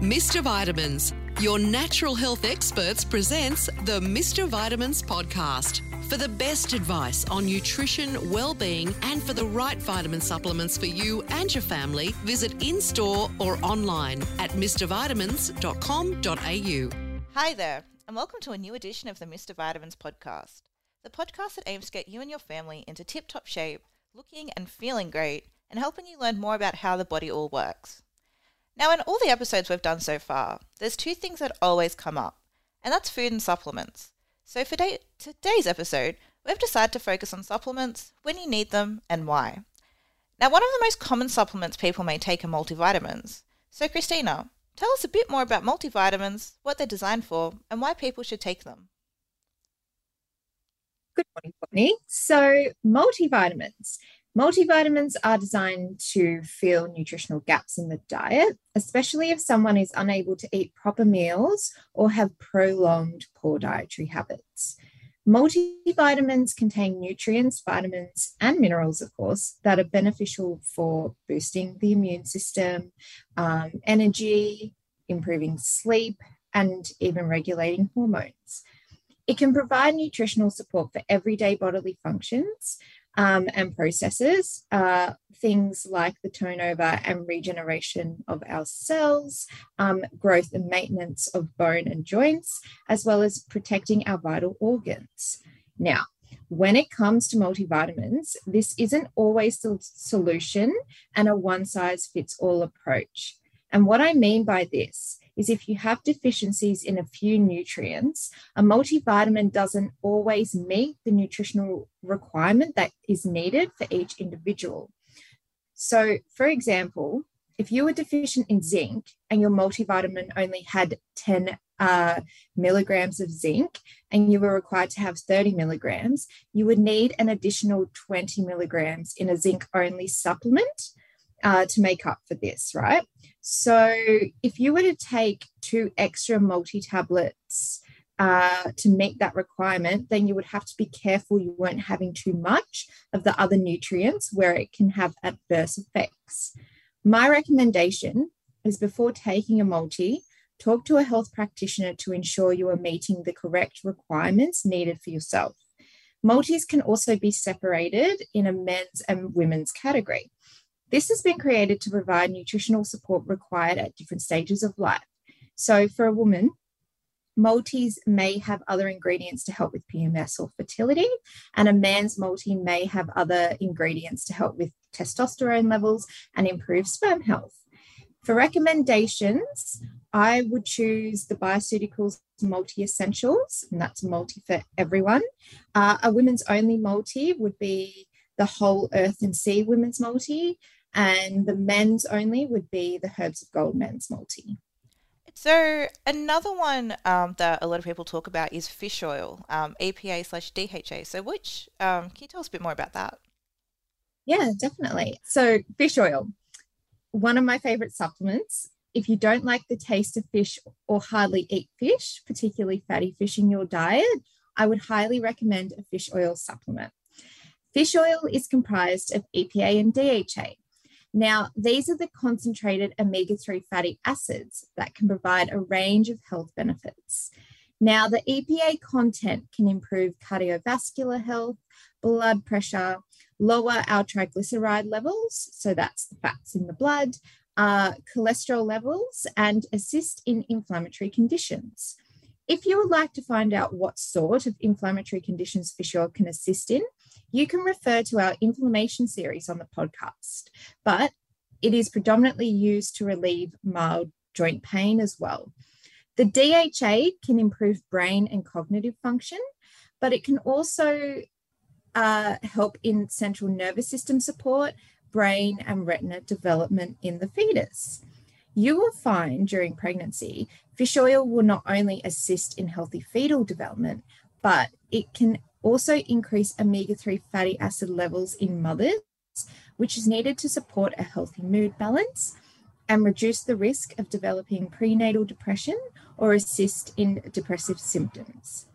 Mr. Vitamins, your natural health experts, presents the Mr. Vitamins podcast. For the best advice on nutrition, well-being, and for the right vitamin supplements for you and your family, visit in-store or online at mrvitamins.com.au. Hi there, and welcome to a new edition of the Mr. Vitamins podcast, the podcast that aims to get you and your family into tip-top shape, looking and feeling great, and helping you learn more about how the body all works. Now, in all the episodes we've done so far, there's two things that always come up, and that's food and supplements. So for day- today's episode, we've decided to focus on supplements, when you need them, and why. Now, one of the most common supplements people may take are multivitamins. So, Christina, tell us a bit more about multivitamins, what they're designed for, and why people should take them. Good morning, Courtney. So, multivitamins. Multivitamins are designed to fill nutritional gaps in the diet, especially if someone is unable to eat proper meals or have prolonged poor dietary habits. Multivitamins contain nutrients, vitamins, and minerals, of course, that are beneficial for boosting the immune system, um, energy, improving sleep, and even regulating hormones. It can provide nutritional support for everyday bodily functions um, and processes, uh, things like the turnover and regeneration of our cells, um, growth and maintenance of bone and joints, as well as protecting our vital organs. Now, when it comes to multivitamins, this isn't always the solution and a one size fits all approach. And what I mean by this is if you have deficiencies in a few nutrients, a multivitamin doesn't always meet the nutritional requirement that is needed for each individual. So, for example, if you were deficient in zinc and your multivitamin only had 10 uh, milligrams of zinc and you were required to have 30 milligrams, you would need an additional 20 milligrams in a zinc only supplement uh, to make up for this, right? So if you were to take two extra multi tablets uh, to meet that requirement, then you would have to be careful you weren't having too much of the other nutrients where it can have adverse effects. My recommendation is before taking a multi, talk to a health practitioner to ensure you are meeting the correct requirements needed for yourself. Multis can also be separated in a men's and women's category. This has been created to provide nutritional support required at different stages of life. So, for a woman, multis may have other ingredients to help with PMS or fertility, and a man's multi may have other ingredients to help with testosterone levels and improve sperm health. For recommendations, I would choose the Bioceuticals Multi Essentials, and that's multi for everyone. Uh, a women's only multi would be the Whole Earth and Sea Women's Multi, and the men's only would be the Herbs of Gold Men's Multi. So another one um, that a lot of people talk about is fish oil, um, EPA slash DHA. So which um, can you tell us a bit more about that? Yeah, definitely. So fish oil, one of my favorite supplements. If you don't like the taste of fish or hardly eat fish, particularly fatty fish in your diet, I would highly recommend a fish oil supplement. Fish oil is comprised of EPA and DHA, now, these are the concentrated omega 3 fatty acids that can provide a range of health benefits. Now, the EPA content can improve cardiovascular health, blood pressure, lower our triglyceride levels, so that's the fats in the blood, uh, cholesterol levels, and assist in inflammatory conditions. If you would like to find out what sort of inflammatory conditions fish oil can assist in, you can refer to our inflammation series on the podcast, but it is predominantly used to relieve mild joint pain as well. The DHA can improve brain and cognitive function, but it can also uh, help in central nervous system support, brain and retina development in the fetus. You will find during pregnancy, fish oil will not only assist in healthy fetal development, but it can also increase omega 3 fatty acid levels in mothers, which is needed to support a healthy mood balance and reduce the risk of developing prenatal depression or assist in depressive symptoms.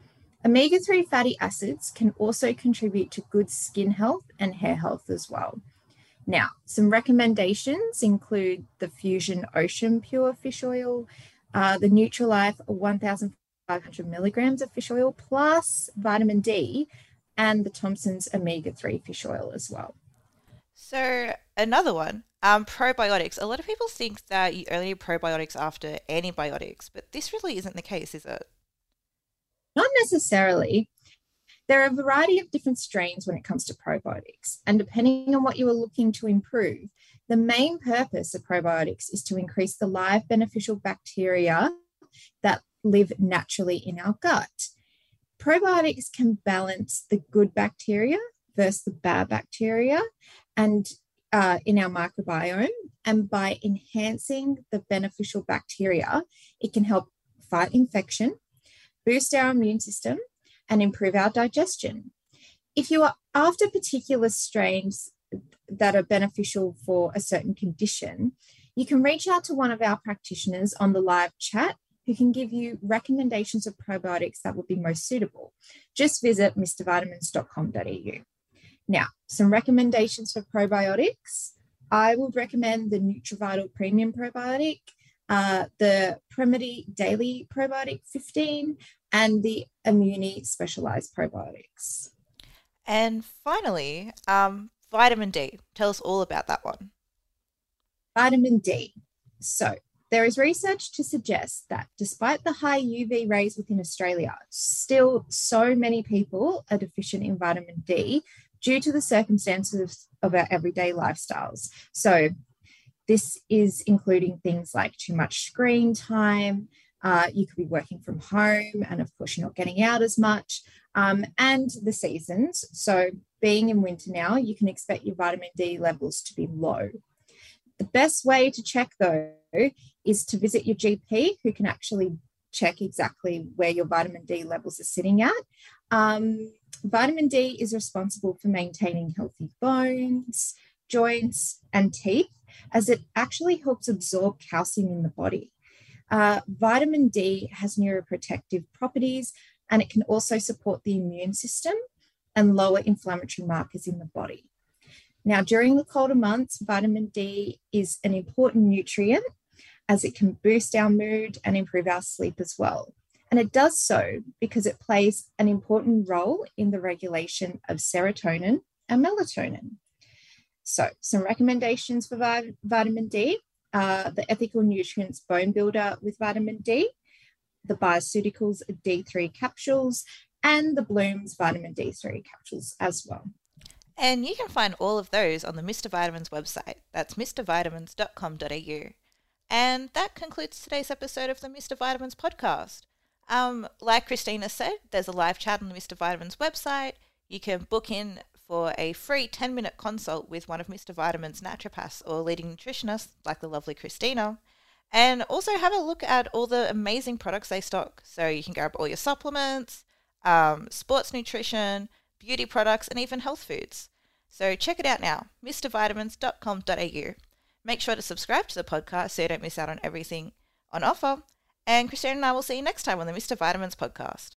Omega 3 fatty acids can also contribute to good skin health and hair health as well. Now, some recommendations include the Fusion Ocean Pure Fish Oil, uh, the Nutra-Life 1,500 milligrams of fish oil, plus vitamin D, and the Thompson's Omega 3 fish oil as well. So, another one um, probiotics. A lot of people think that you only need probiotics after antibiotics, but this really isn't the case, is it? Not necessarily. There are a variety of different strains when it comes to probiotics, and depending on what you are looking to improve, the main purpose of probiotics is to increase the live beneficial bacteria that live naturally in our gut. Probiotics can balance the good bacteria versus the bad bacteria and uh, in our microbiome. And by enhancing the beneficial bacteria, it can help fight infection, boost our immune system, and improve our digestion. If you are after particular strains that are beneficial for a certain condition, you can reach out to one of our practitioners on the live chat who can give you recommendations of probiotics that would be most suitable. Just visit mrvitamins.com.au. Now, some recommendations for probiotics. I would recommend the NutriVital Premium Probiotic, uh, the Premedy Daily Probiotic 15, and the Immuni Specialized Probiotics. And finally, um, vitamin D. Tell us all about that one. Vitamin D. So, there is research to suggest that despite the high UV rays within Australia, still so many people are deficient in vitamin D due to the circumstances of our everyday lifestyles. So, this is including things like too much screen time. Uh, you could be working from home, and of course, you're not getting out as much, um, and the seasons. So, being in winter now, you can expect your vitamin D levels to be low. The best way to check, though, is to visit your GP, who can actually check exactly where your vitamin D levels are sitting at. Um, vitamin D is responsible for maintaining healthy bones, joints, and teeth, as it actually helps absorb calcium in the body. Uh, vitamin D has neuroprotective properties and it can also support the immune system and lower inflammatory markers in the body. Now, during the colder months, vitamin D is an important nutrient as it can boost our mood and improve our sleep as well. And it does so because it plays an important role in the regulation of serotonin and melatonin. So, some recommendations for vit- vitamin D uh, the ethical nutrients bone builder with vitamin D, the Bioceuticals D3 capsules, and the Bloom's vitamin D3 capsules as well. And you can find all of those on the Mr. Vitamins website. That's mrvitamins.com.au. And that concludes today's episode of the Mr. Vitamins podcast. Um, like Christina said, there's a live chat on the Mr. Vitamins website. You can book in for a free 10 minute consult with one of Mr. Vitamin's naturopaths or leading nutritionists, like the lovely Christina. And also have a look at all the amazing products they stock. So you can grab all your supplements, um, sports nutrition, beauty products, and even health foods. So check it out now, mrvitamins.com.au. Make sure to subscribe to the podcast so you don't miss out on everything on offer. And Christina and I will see you next time on the Mr. Vitamins podcast.